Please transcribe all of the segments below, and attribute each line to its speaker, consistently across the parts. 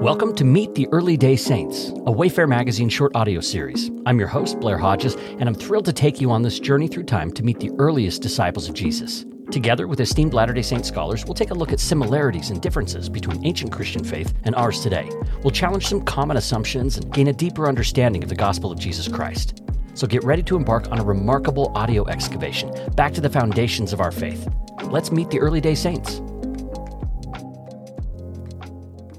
Speaker 1: Welcome to Meet the Early Day Saints, a Wayfare Magazine short audio series. I'm your host, Blair Hodges, and I'm thrilled to take you on this journey through time to meet the earliest disciples of Jesus. Together with esteemed Latter day Saint scholars, we'll take a look at similarities and differences between ancient Christian faith and ours today. We'll challenge some common assumptions and gain a deeper understanding of the gospel of Jesus Christ. So get ready to embark on a remarkable audio excavation back to the foundations of our faith. Let's meet the early day saints.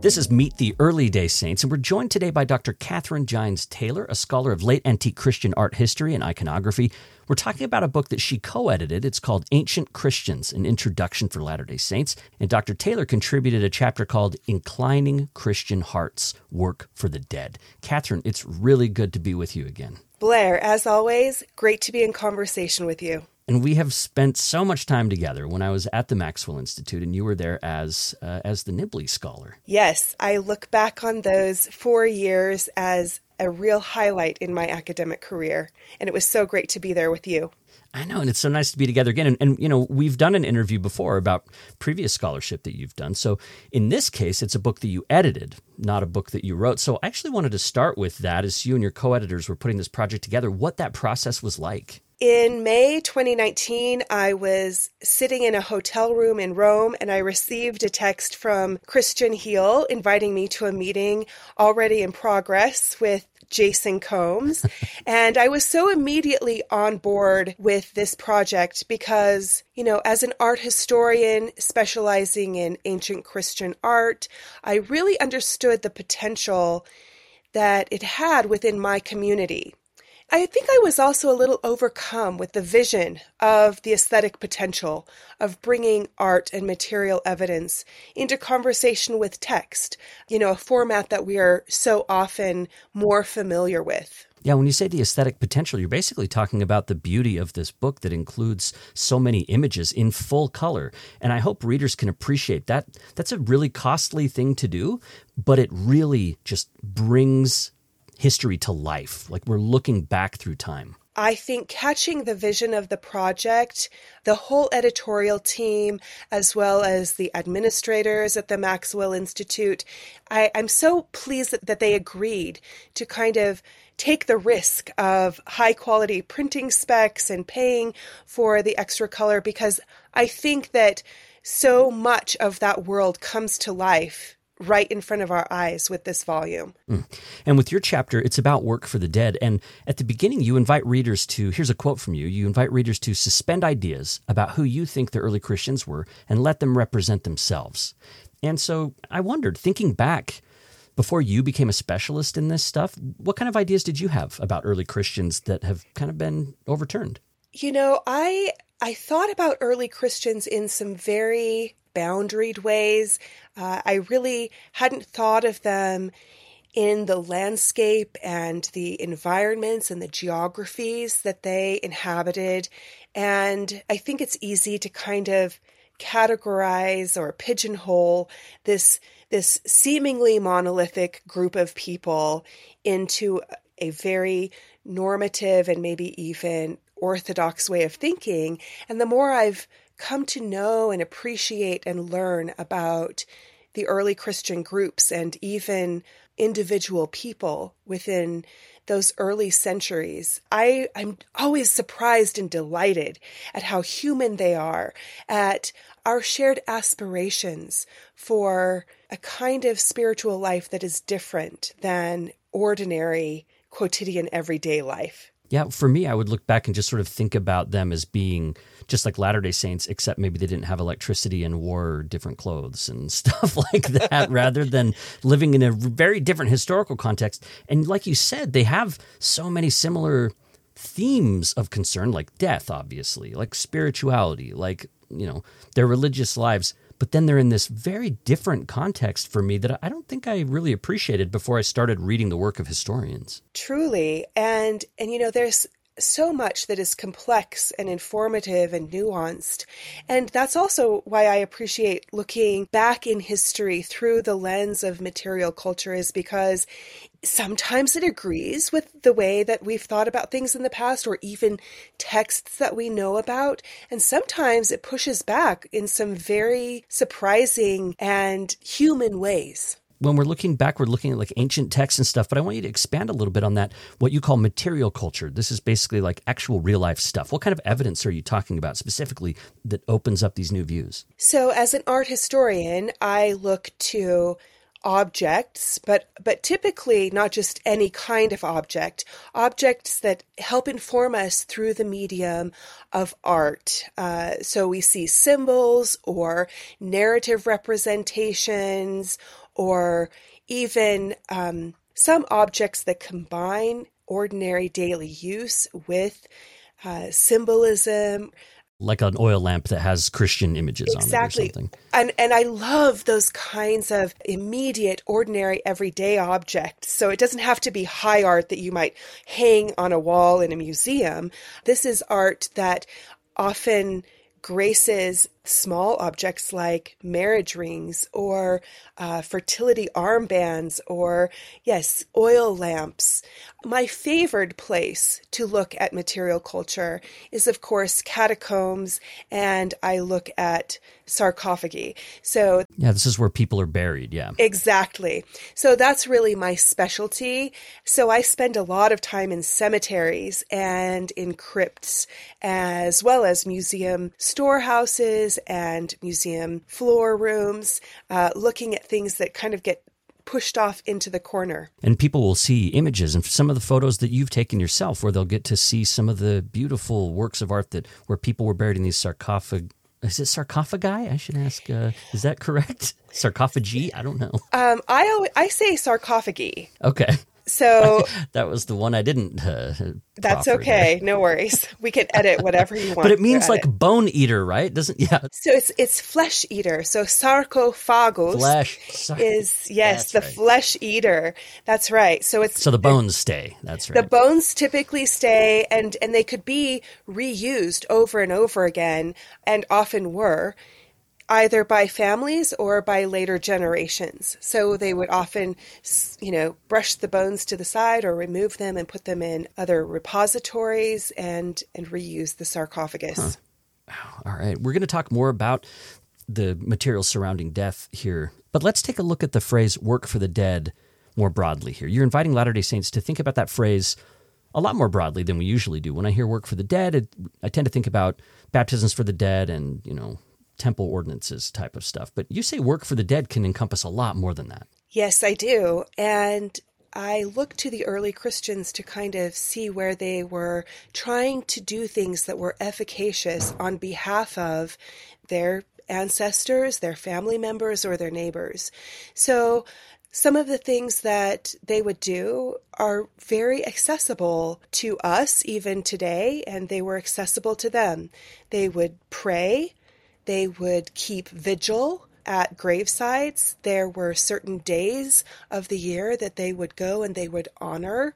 Speaker 1: This is Meet the Early Day Saints, and we're joined today by Dr. Catherine Gines Taylor, a scholar of late antique Christian art history and iconography. We're talking about a book that she co edited. It's called Ancient Christians An Introduction for Latter day Saints. And Dr. Taylor contributed a chapter called Inclining Christian Hearts Work for the Dead. Catherine, it's really good to be with you again.
Speaker 2: Blair, as always, great to be in conversation with you.
Speaker 1: And we have spent so much time together when I was at the Maxwell Institute, and you were there as uh, as the Nibley scholar.
Speaker 2: Yes, I look back on those four years as a real highlight in my academic career, and it was so great to be there with you.
Speaker 1: I know, and it's so nice to be together again. And, and, you know, we've done an interview before about previous scholarship that you've done. So in this case, it's a book that you edited, not a book that you wrote. So I actually wanted to start with that as you and your co editors were putting this project together, what that process was like.
Speaker 2: In May 2019, I was sitting in a hotel room in Rome and I received a text from Kristian Heal inviting me to a meeting already in progress with Jason Combs. and I was so immediately on board with this project because, you know, as an art historian specializing in ancient Christian art, I really understood the potential that it had within my community. I think I was also a little overcome with the vision of the aesthetic potential of bringing art and material evidence into conversation with text, you know, a format that we are so often more familiar with.
Speaker 1: Yeah, when you say the aesthetic potential, you're basically talking about the beauty of this book that includes so many images in full color. And I hope readers can appreciate that. That's a really costly thing to do, but it really just brings history to life. Like we're looking back through time.
Speaker 2: I think catching the vision of the project, the whole editorial team, as well as the administrators at the Maxwell Institute, I, am so pleased that, that they agreed to kind of take the risk of high quality printing specs and paying for the extra color because I think that so much of that world comes to life right in front of our eyes with this volume. Mm.
Speaker 1: And with your chapter, it's about work for the dead. And at the beginning, you invite readers to here's a quote from you you invite readers to suspend ideas about who you think the early Christians were and let them represent themselves. And so I wondered, thinking back, before you became a specialist in this stuff, what kind of ideas did you have about early Christians that have kind of been overturned?
Speaker 2: You know, I I thought about early Christians in some very boundaried ways. Uh, I really hadn't thought of them in the landscape and the environments and the geographies that they inhabited. And I think it's easy to kind of categorize or pigeonhole this this seemingly monolithic group of people into a very normative and maybe even orthodox way of thinking. And the more I've come to know and appreciate and learn about the early Christian groups and even individual people within those early centuries. I, I'm always surprised and delighted at how human they are, at our shared aspirations for a kind of spiritual life that is different than ordinary, quotidian, everyday life.
Speaker 1: Yeah, for me, I would look back and just sort of think about them as being just like Latter day Saints, except maybe they didn't have electricity and wore different clothes and stuff like that, rather than living in a very different historical context. And like you said, they have so many similar themes of concern, like death, obviously, like spirituality, like, you know, their religious lives but then they're in this very different context for me that I don't think I really appreciated before I started reading the work of historians.
Speaker 2: Truly. And and you know there's so much that is complex and informative and nuanced. And that's also why I appreciate looking back in history through the lens of material culture, is because sometimes it agrees with the way that we've thought about things in the past or even texts that we know about. And sometimes it pushes back in some very surprising and human ways.
Speaker 1: when we're looking back, we're looking at like ancient texts and stuff, but I want you to expand a little bit on that, what you call material culture. This is basically like actual real life stuff. What kind of evidence are you talking about specifically that opens up these new views?
Speaker 2: So, as an art historian, I look to objects, but but typically not just any kind of object, objects that help inform us through the medium of art. Uh, so we see symbols or narrative representations, or even um, some objects that combine ordinary daily use with uh, symbolism
Speaker 1: like an oil lamp that has Christian images
Speaker 2: exactly.
Speaker 1: on it or something.
Speaker 2: And and I love those kinds of immediate, ordinary, everyday objects. So it doesn't have to be high art that you might hang on a wall in a museum. This is art that often graces small objects like marriage rings or uh, fertility armbands or, yes, oil lamps. My favored place to look at material culture is, of course, catacombs, and I look at sarcophagi. So,
Speaker 1: yeah, this is where people are buried. Yeah.
Speaker 2: Exactly. So, that's really my specialty. So, I spend a lot of time in cemeteries and in crypts, as well as museum storehouses and museum floor rooms, uh, looking at things that kind of get pushed off into the corner.
Speaker 1: And people will see images and some of the photos that you've taken yourself where they'll get to see some of the beautiful works of art that where people were buried in these sarcophagi. Is it sarcophagi? I should ask. Uh, is that correct? Sarcophagi? I don't know.
Speaker 2: Um, I always, I say sarcophagi.
Speaker 1: Okay.
Speaker 2: So
Speaker 1: that was the one I didn't. Uh,
Speaker 2: that's okay. No worries. We can edit whatever you want.
Speaker 1: but it means like bone eater, right? Doesn't yeah?
Speaker 2: So it's it's flesh eater. So sarcophagus
Speaker 1: flesh
Speaker 2: is yes the right. flesh eater. That's right. So it's
Speaker 1: so the bones stay. That's right.
Speaker 2: The bones typically stay, and and they could be reused over and over again, and often were either by families or by later generations. So they would often, you know, brush the bones to the side or remove them and put them in other repositories and and reuse the sarcophagus.
Speaker 1: Huh. All right, we're going to talk more about the materials surrounding death here, but let's take a look at the phrase "work for the dead" more broadly here. You're inviting Latter-day Saints to think about that phrase a lot more broadly than we usually do. When I hear "work for the dead," it, I tend to think about baptisms for the dead and you know temple ordinances type of stuff. But you say work for the dead can encompass a lot more than that.
Speaker 2: Yes, I do. And I look to the early Christians to kind of see where they were trying to do things that were efficacious on behalf of their ancestors, their family members, or their neighbors. So some of the things that they would do are very accessible to us even today, and they were accessible to them. They would pray, they would keep vigil at gravesides. There were certain days of the year that they would go and they would honor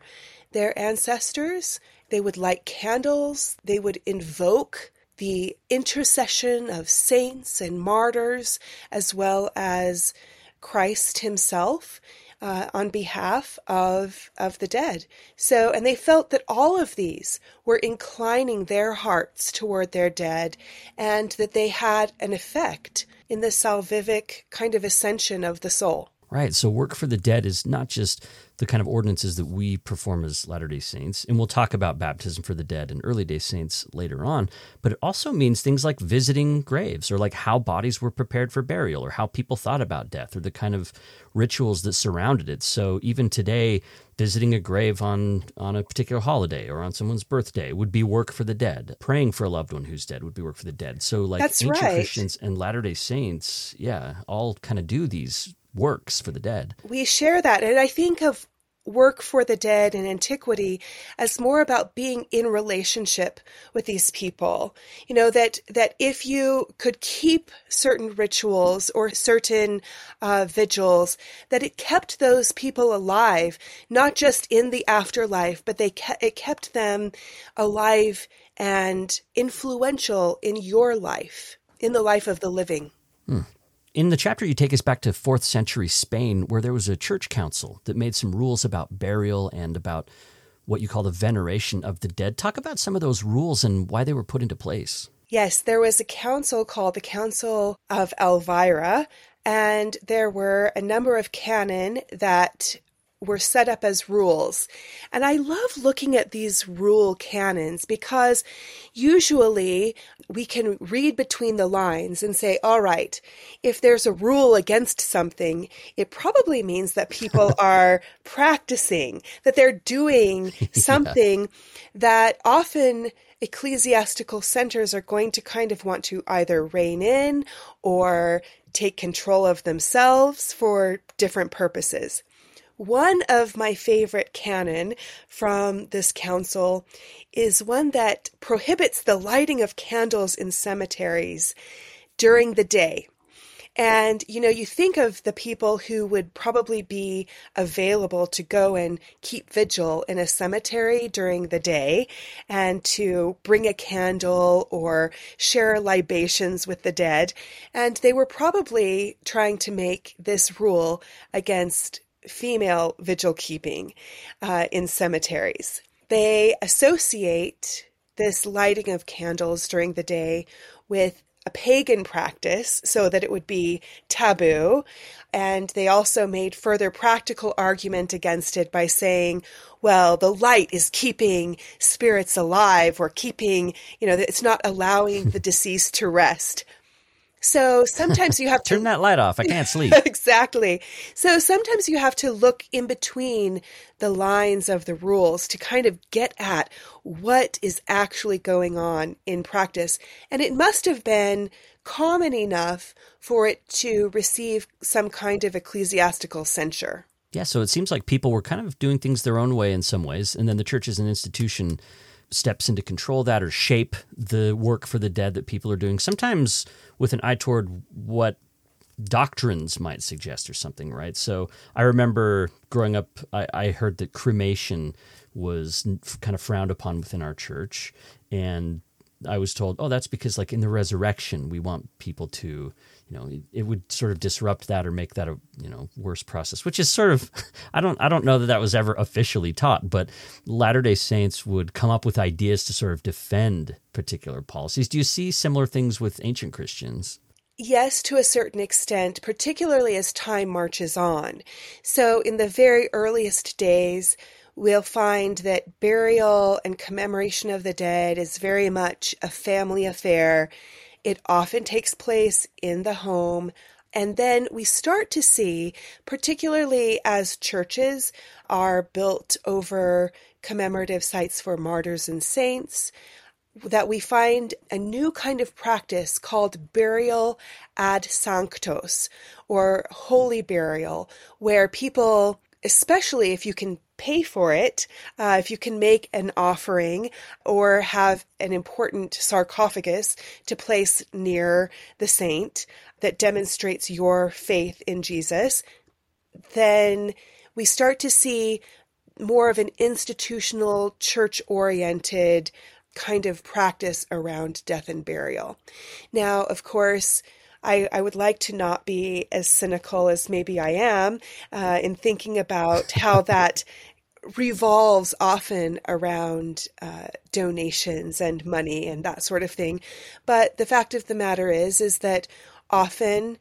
Speaker 2: their ancestors. They would light candles. They would invoke the intercession of saints and martyrs, as well as Christ himself uh, on behalf of of the dead. So, and they felt that all of these were inclining their hearts toward their dead, and that they had an effect in the salvific kind of ascension of the soul.
Speaker 1: Right. So, work for the dead is not just the kind of ordinances that we perform as Latter day Saints, and we'll talk about baptism for the dead and early day saints later on, but it also means things like visiting graves or like how bodies were prepared for burial or how people thought about death or the kind of rituals that surrounded it. So, even today, visiting a grave on, on a particular holiday or on someone's birthday would be work for the dead. Praying for a loved one who's dead would be work for the dead. So, like
Speaker 2: That's
Speaker 1: ancient
Speaker 2: right.
Speaker 1: Christians and Latter day Saints, yeah, all kind of do these works for the dead.
Speaker 2: We share that. And I think of work for the dead in antiquity as more about being in relationship with these people you know that that if you could keep certain rituals or certain uh, vigils that it kept those people alive not just in the afterlife but they ke- it kept them alive and influential in your life in the life of the living
Speaker 1: hmm. In the chapter, you take us back to fourth century Spain, where there was a church council that made some rules about burial and about what you call the veneration of the dead. Talk about some of those rules and why they were put into place.
Speaker 2: Yes, there was a council called the Council of Elvira, and there were a number of canon that were set up as rules. And I love looking at these rule canons because usually we can read between the lines and say, all right, if there's a rule against something, it probably means that people are practicing, that they're doing something yeah. that often ecclesiastical centers are going to kind of want to either rein in or take control of themselves for different purposes. One of my favorite canon from this council is one that prohibits the lighting of candles in cemeteries during the day. And, you know, you think of the people who would probably be available to go and keep vigil in a cemetery during the day and to bring a candle or share libations with the dead. And they were probably trying to make this rule against female vigil keeping uh, in cemeteries. They associate this lighting of candles during the day with a pagan practice so that it would be taboo. And they also made further practical argument against it by saying, well, the light is keeping spirits alive or keeping, you know, it's not allowing the deceased to rest. So sometimes you have
Speaker 1: to turn that light off. I can't sleep.
Speaker 2: exactly. So sometimes you have to look in between the lines of the rules to kind of get at what is actually going on in practice. And it must have been common enough for it to receive some kind of ecclesiastical censure.
Speaker 1: Yeah, so it seems like people were kind of doing things their own way in some ways, and then the church as an institution steps in to control that or shape the work for the dead that people are doing. Sometimes with an eye toward what doctrines might suggest or something, right? So I remember growing up, I, I heard that cremation was kind of frowned upon within our church. And I was told, oh, that's because, like, in the resurrection, we want people to you know, it, it, would sort of disrupt that or make that a you know worse process, which is sort of I don't I don't know that that was ever officially taught, but Latter Day Saints would come up with ideas to sort of defend particular policies. Do you see similar things with ancient Christians?
Speaker 2: Yes, to a certain extent, particularly as time marches on. So, in the very earliest days, we'll find that burial and commemoration of the dead is very much a family affair it often takes place in the home. And then we start to see, particularly as churches are built over commemorative sites for martyrs and saints, that we find a new kind of practice called burial ad sanctos or holy burial, where people, especially if you can pay for it, uh, if you can make an offering or have an important sarcophagus to place near the saint that demonstrates your faith in Jesus, then we start to see more of an institutional, church oriented kind of practice around death and burial. Now, of course, I, I would like to not be as cynical as maybe I am uh, in thinking about how that revolves often around uh, donations and money and that sort of thing. But the fact of the matter is, is that often,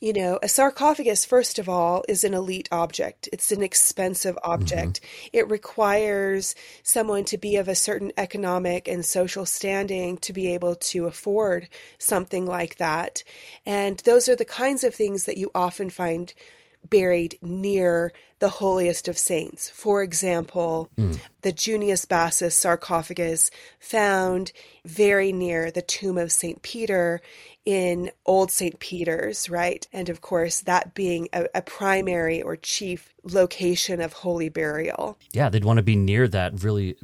Speaker 2: you know, a sarcophagus, first of all, is an elite object. It's an expensive object. Mm-hmm. It requires someone to be of a certain economic and social standing to be able to afford something like that. And those are the kinds of things that you often find buried near the holiest of saints. For example, mm. the Junius Bassus sarcophagus found very near the tomb of St. Peter in Old St. Peter's, right? And of course, that being a, a, primary or chief location of holy burial.
Speaker 1: Yeah, they'd want to be near that really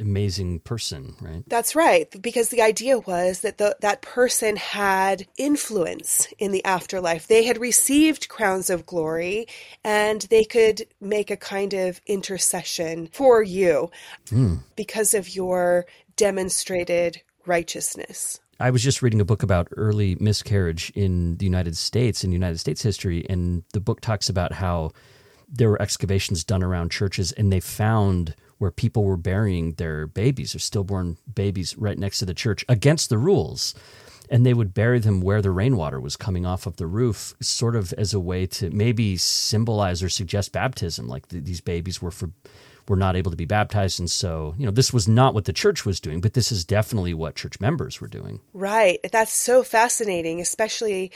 Speaker 1: amazing person, right?
Speaker 2: That's right, because the idea was that the, that person had influence in the afterlife. They had received crowns of glory and they could make a kind of intercession for you mm. because of your demonstrated righteousness.
Speaker 1: I was just reading a book about early miscarriage in the United States, in United States history, and the book talks about how there were excavations done around churches and they found where people were burying their babies or stillborn babies right next to the church against the rules. and they would bury them where the rainwater was coming off of the roof, sort of as a way to maybe symbolize or suggest baptism, like the, these babies were for were not able to be baptized, and so you know this was not what the church was doing, but this is definitely what church members were doing.
Speaker 2: Right, that's so fascinating, especially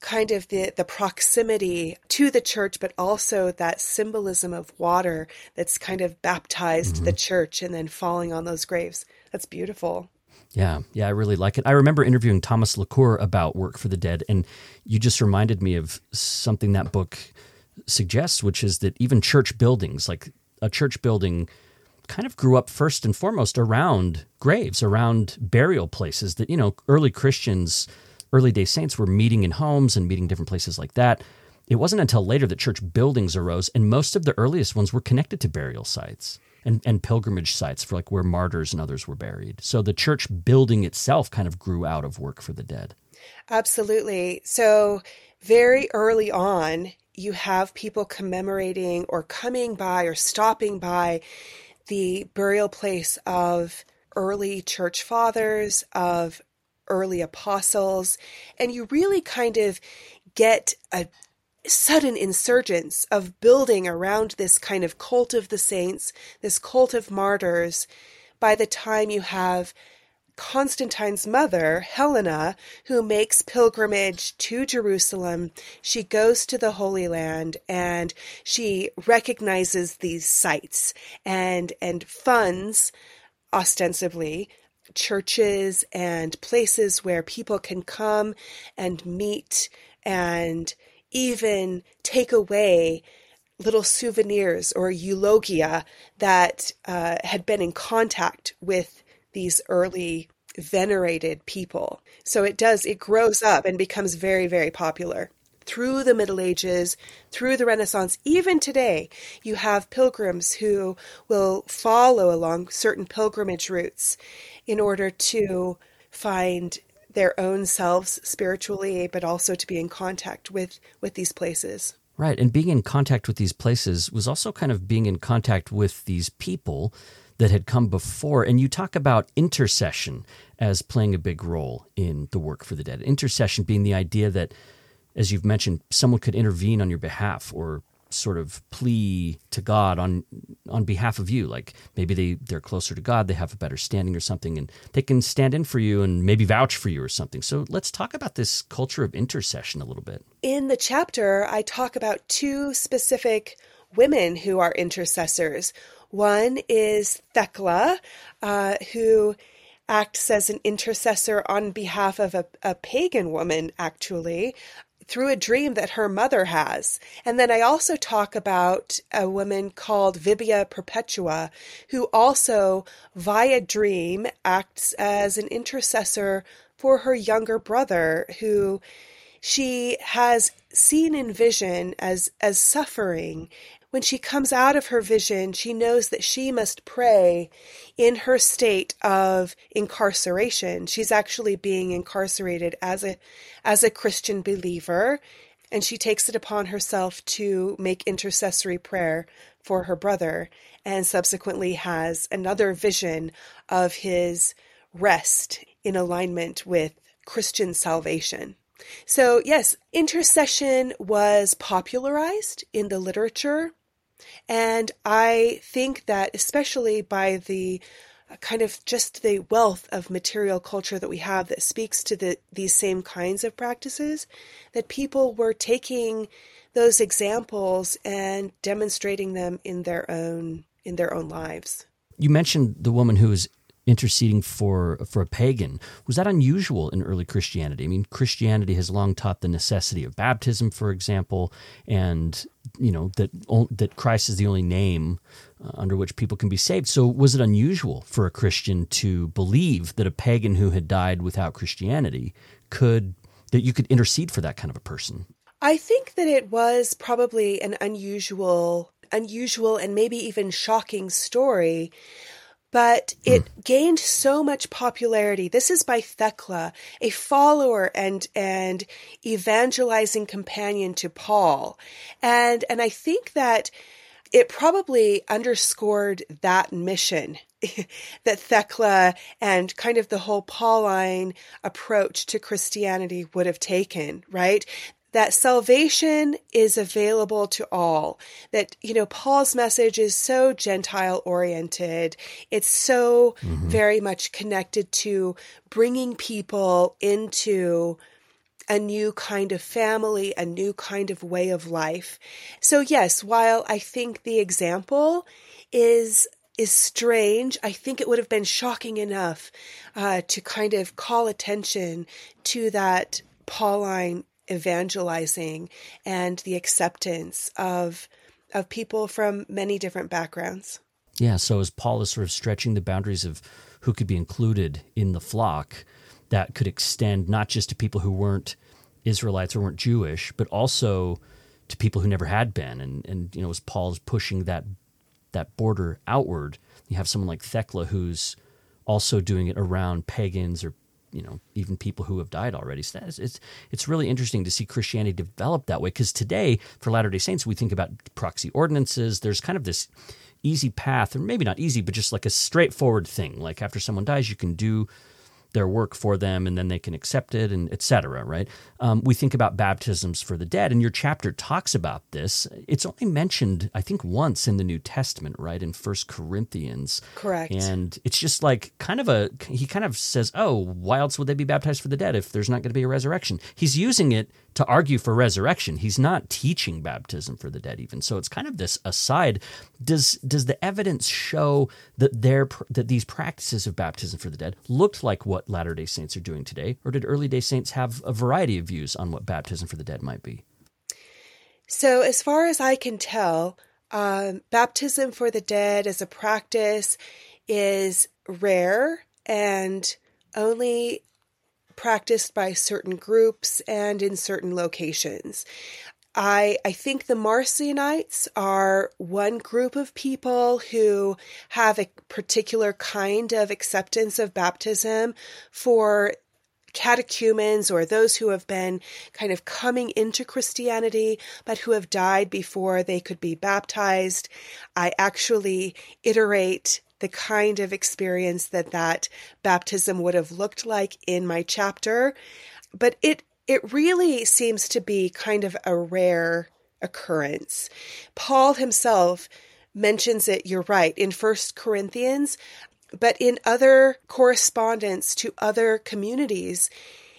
Speaker 2: kind of the, the proximity to the church, but also that symbolism of water that's kind of baptized mm-hmm. the church and then falling on those graves. That's beautiful.
Speaker 1: Yeah, yeah, I really like it. I remember interviewing Thomas Laqueur about Work for the Dead, and you just reminded me of something that book suggests, which is that even church buildings, like a church building, kind of grew up first and foremost around graves, around burial places that, you know, early Christians, early day saints were meeting in homes and meeting different places like that. It wasn't until later that church buildings arose, and most of the earliest ones were connected to burial sites and, and pilgrimage sites for like where martyrs and others were buried. So the church building itself kind of grew out of work for the dead.
Speaker 2: Absolutely. So very early on, you have people commemorating or coming by or stopping by the burial place of early church fathers, of early apostles, and you really kind of get a sudden insurgence of building around this kind of cult of the saints, this cult of martyrs, by the time you have Constantine's mother, Helena, who makes pilgrimage to Jerusalem. She goes to the Holy Land and she recognizes these sites and, and funds ostensibly churches and places where people can come and meet and even take away little souvenirs or eulogia that uh, had been in contact with these early venerated people. So it does, it grows up and becomes very, very popular. Through the Middle Ages, through the Renaissance, even today, you have pilgrims who will follow along certain pilgrimage routes in order to find their own selves spiritually, but also to be in contact with, with these places.
Speaker 1: Right. And being in contact with these places was also kind of being in contact with these people that had come before. And you talk about intercession as playing a big role in the work for the dead. Intercession being the idea that, as you've mentioned, someone could intervene on your behalf or sort of plea to God on on behalf of you. Like maybe they they're closer to God, they have a better standing or something, and they can stand in for you and maybe vouch for you or something. So let's talk about this culture of intercession a little bit.
Speaker 2: In the chapter, I talk about two specific women who are intercessors. One is Thecla, uh, who acts as an intercessor on behalf of a, a pagan woman, actually, through a dream that her mother has. And then I also talk about a woman called Vibia Perpetua, who also, via dream, acts as an intercessor for her younger brother, who she has seen in vision as, as suffering when she comes out of her vision, she knows that she must pray in her state of incarceration. She's actually being incarcerated as a as a Christian believer, and she takes it upon herself to make intercessory prayer for her brother and subsequently has another vision of his rest in alignment with Christian salvation. So, yes, intercession was popularized in the literature and I think that, especially by the uh, kind of just the wealth of material culture that we have that speaks to the, these same kinds of practices, that people were taking those examples and demonstrating them in their own in their own lives.
Speaker 1: You mentioned the woman who was interceding for for a pagan. Was that unusual in early Christianity? I mean, Christianity has long taught the necessity of baptism, for example, and you know that that Christ is the only name uh, under which people can be saved. So, was it unusual for a Christian to believe that a pagan who had died without Christianity could that you could intercede for that kind of a person?
Speaker 2: I think that it was probably an unusual unusual and maybe even shocking story but it mm. gained so much popularity. This is by Thecla, a follower and and evangelizing companion to Paul, and and I think that it probably underscored that mission that Thecla and kind of the whole Pauline approach to Christianity would have taken, right? That salvation is available to all. That, you know, Paul's message is so Gentile oriented. It's so mm-hmm. very much connected to bringing people into a new kind of family, a new kind of way of life. So yes, while I think the example is is strange, I think it would have been shocking enough uh, to kind of call attention to that Pauline evangelizing and the acceptance of of people from many different backgrounds.
Speaker 1: Yeah, so as Paul is sort of stretching the boundaries of who could be included in the flock, that could extend not just to people who weren't Israelites or weren't Jewish, but also to people who never had been. And and you know, as Paul's pushing that that border outward, you have someone like Thecla who's also doing it around pagans or you know even people who have died already. So it's it's, it's really interesting to see Christianity develop that way because today for Latter Day Saints we think about proxy ordinances. There's kind of this easy path, or maybe not easy, but just like a straightforward thing. Like after someone dies, you can do their work for them and then they can accept it and etc right? Um, we think about baptisms for the dead and your chapter talks about this. It's only mentioned i think once in the new testament right in first corinthians.
Speaker 2: Correct.
Speaker 1: And it's just like kind of a he kind of says oh why else would they be baptized for the dead if there's not going to be a resurrection? He's using it to argue for resurrection. He's not teaching baptism for the dead even. So it's kind of this aside. Does does the evidence show that their that these practices of baptism for the dead looked like what Latter-day Saints are doing today or did early day saints have a variety of views on what baptism for the dead might be?
Speaker 2: So as far as I can tell, um, baptism for the dead as a practice is rare and only practiced by certain groups and in certain locations. I, I think the Marcionites are one group of people who have a particular kind of acceptance of baptism for catechumens or those who have been kind of coming into Christianity but who have died before they could be baptized. I actually iterate the kind of experience that that baptism would have looked like in my chapter. But it, it really seems to be kind of a rare occurrence. Paul himself mentions it, you're right, in First Corinthians, but in other correspondence to other communities,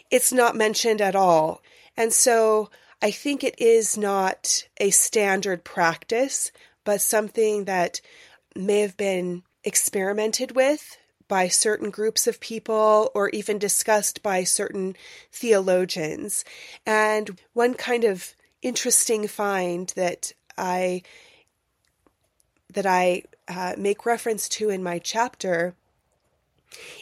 Speaker 2: it's not mentioned at all. And so I think it is not a standard practice, but something that may have been experimented with by certain groups of people or even discussed by certain theologians. And one kind of interesting find that I that I uh, make reference to in my chapter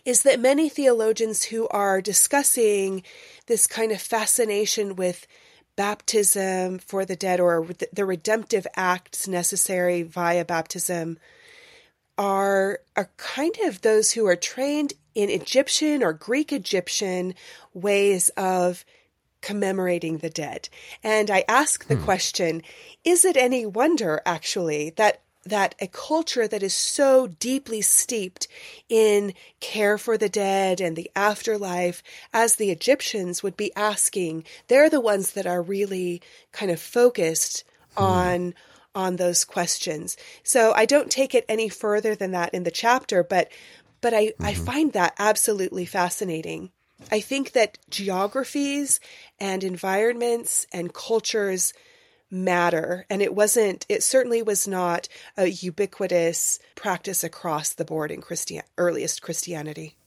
Speaker 2: is that many theologians who are discussing this kind of fascination with baptism for the dead or the redemptive acts necessary via baptism are are kind of those who are trained in Egyptian or Greek Egyptian ways of commemorating the dead. And I ask the hmm. question, is it any wonder actually that that a culture that is so deeply steeped in care for the dead and the afterlife as the Egyptians would be asking, they're the ones that are really kind of focused hmm. on on those questions. So I don't take it any further than that in the chapter, but but I, mm-hmm. I find that absolutely fascinating. I think that geographies and environments and cultures matter. And it wasn't, it certainly was not a ubiquitous practice across the board in Christian, earliest Christianity.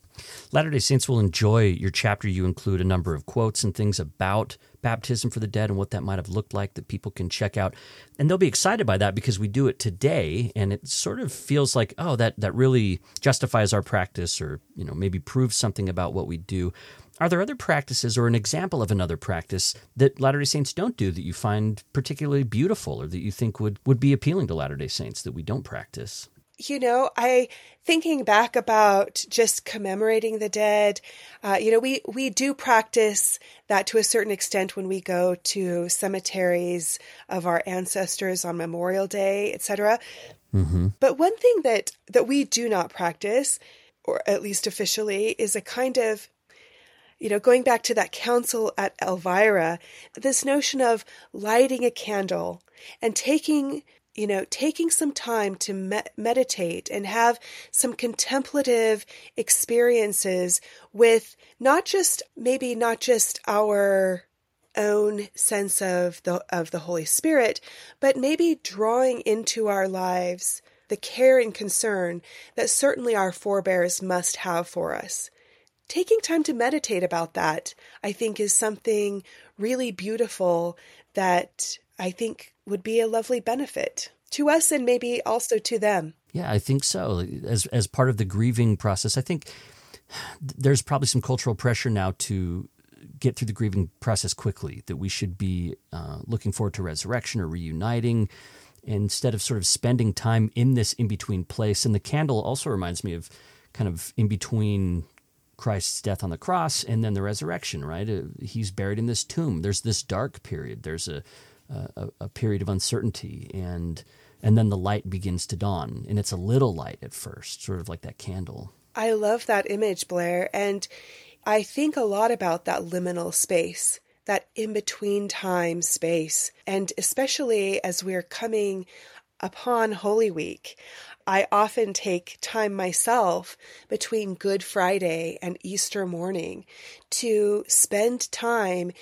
Speaker 1: Latter day Saints will enjoy your chapter. You include a number of quotes and things about baptism for the dead and what that might have looked like that people can check out. And they'll be excited by that because we do it today and it sort of feels like, oh, that, that really justifies our practice or, you know, maybe proves something about what we do. Are there other practices or an example of another practice that Latter day Saints don't do that you find particularly beautiful or that you think would, would be appealing to Latter day Saints that we don't practice?
Speaker 2: You know, I thinking back about just commemorating the dead, uh, you know, we, we do practice that to a certain extent when we go to cemeteries of our ancestors on Memorial Day, etc. Mm-hmm. But one thing that, that we do not practice, or at least officially, is a kind of you know, going back to that council at Elvira, this notion of lighting a candle and taking you know, taking some time to me- meditate and have some contemplative experiences with not just maybe not just our own sense of the of the Holy Spirit, but maybe drawing into our lives the care and concern that certainly our forebears must have for us. Taking time to meditate about that, I think, is something really beautiful that I think would be a lovely benefit to us and maybe also to them.
Speaker 1: Yeah, I think so. As as part of the grieving process, I think there's probably some cultural pressure now to get through the grieving process quickly. That we should be uh, looking forward to resurrection or reuniting instead of sort of spending time in this in between place. And the candle also reminds me of kind of in between Christ's death on the cross and then the resurrection. Right? Uh, he's buried in this tomb. There's this dark period. There's a a, a period of uncertainty and and then the light begins to dawn and it's a little light at first sort of like that candle
Speaker 2: i love that image blair and i think a lot about that liminal space that in between time space and especially as we're coming upon holy week I often take time myself between Good Friday and Easter morning to spend time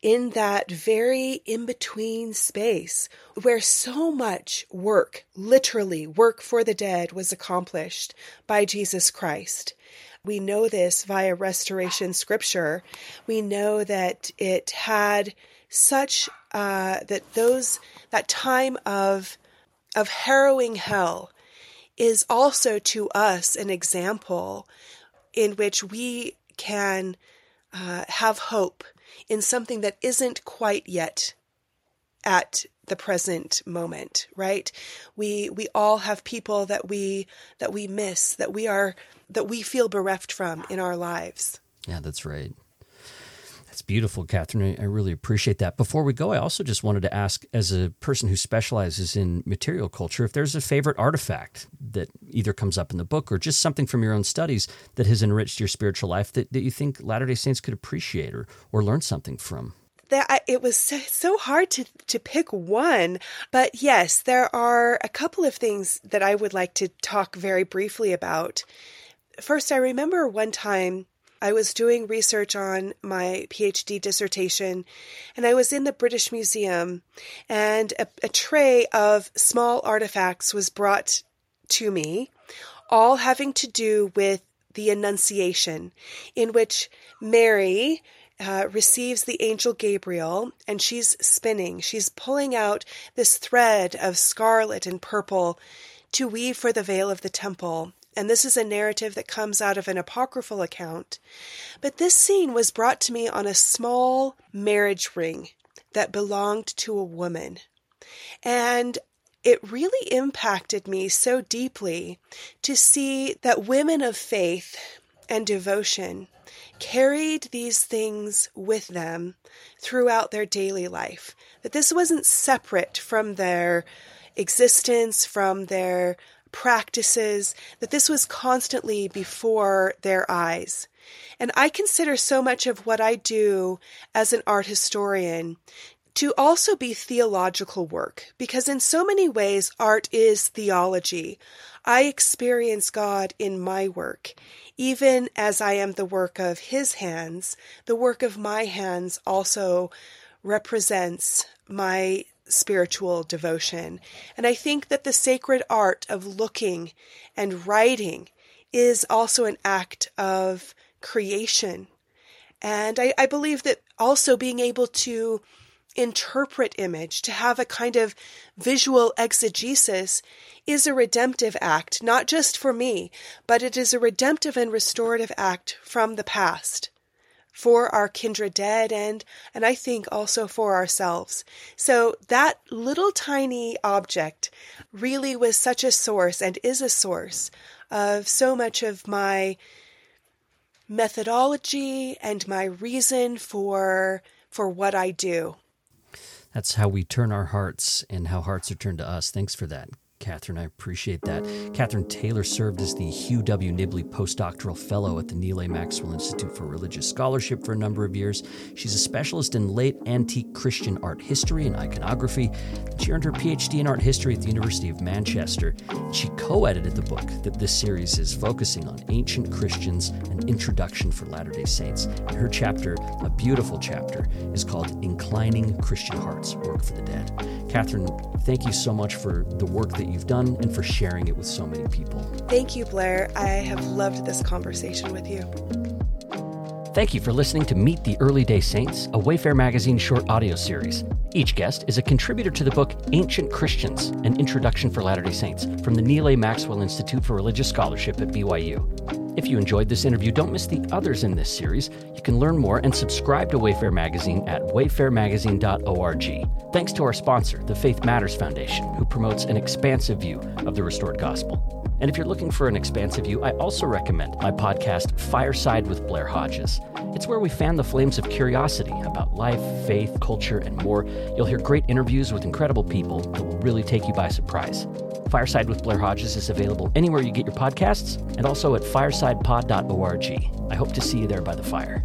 Speaker 2: in that very in between space where so much work, literally work for the dead, was accomplished by Jesus Christ. We know this via restoration scripture. We know that it had such uh, that those that time of of harrowing hell is also to us an example in which we can uh, have hope in something that isn't quite yet at the present moment right? We we all have people that we that we miss that we are that we feel bereft from in our lives.
Speaker 1: Yeah that's right that's beautiful, Catherine. I really appreciate that. Before we go, I also just wanted to ask, as a person who specializes in material culture, if there's a favorite artifact that either comes up in the book or just something from your own studies that has enriched your spiritual life that, that you think Latter day Saints could appreciate or, or learn something from.
Speaker 2: That, it was so, so hard to, to pick one, but yes, there are a couple of things that I would like to talk very briefly about. First, I remember one time I was doing research on my PhD dissertation, and I was in the British Museum, and a, a tray of small artifacts was brought to me, all having to do with the Annunciation, in which Mary uh, receives the angel Gabriel and she's spinning. She's pulling out this thread of scarlet and purple to weave for the veil of the temple and this is a narrative that comes out of an apocryphal account. But this scene was brought to me on a small marriage ring that belonged to a woman. And it really impacted me so deeply to see that women of faith and devotion carried these things with them throughout their daily life. That this wasn't separate from their existence, from their practices, that this was constantly before their eyes. And I consider so much of what I do as an art historian to also be theological work, because in so many ways, art is theology. I experience God in my work. Even as I am the work of His hands, the work of my hands also represents my spiritual devotion. And I think that the sacred art of looking and writing is also an act of creation. And I, I believe that also being able to interpret image, to have a kind of visual exegesis, is a redemptive act, not just for me, but it is a redemptive and restorative act from the past for our kindred dead and and I think also for ourselves. So that little tiny object really was such a source and is a source of so much of my methodology and my reason for for what I do.
Speaker 1: That's how we turn our hearts and how hearts are turned to us. Thanks for that. Catherine. I appreciate that. Catherine Taylor served as the Hugh W. Nibley Postdoctoral Fellow at the Neal A. Maxwell Institute for Religious Scholarship for a number of years. She's a specialist in late antique Christian art history and iconography. She earned her PhD in art history at the University of Manchester. She co edited the book that this series is focusing on Ancient Christians An Introduction for Latter day Saints. And her chapter, a beautiful chapter, is called Inclining Christian Hearts Work for the Dead. Catherine, thank you so much for the work that you've done and for sharing it with so many people.
Speaker 2: Thank you, Blair. I have loved this conversation with you.
Speaker 1: Thank you for listening to Meet the Early Day Saints, a Wayfare Magazine short audio series. Each guest is a contributor to the book Ancient Christians An Introduction for Latter day Saints from the Neal A. Maxwell Institute for Religious Scholarship at BYU. If you enjoyed this interview, don't miss the others in this series. You can learn more and subscribe to Wayfare Magazine at wayfaremagazine.org. Thanks to our sponsor, the Faith Matters Foundation, who promotes an expansive view of the restored gospel. And if you're looking for an expansive view, I also recommend my podcast, Fireside with Blair Hodges. It's where we fan the flames of curiosity about life, faith, culture, and more. You'll hear great interviews with incredible people that will really take you by surprise. Fireside with Blair Hodges is available anywhere you get your podcasts and also at firesidepod.org. I hope to see you there by the fire.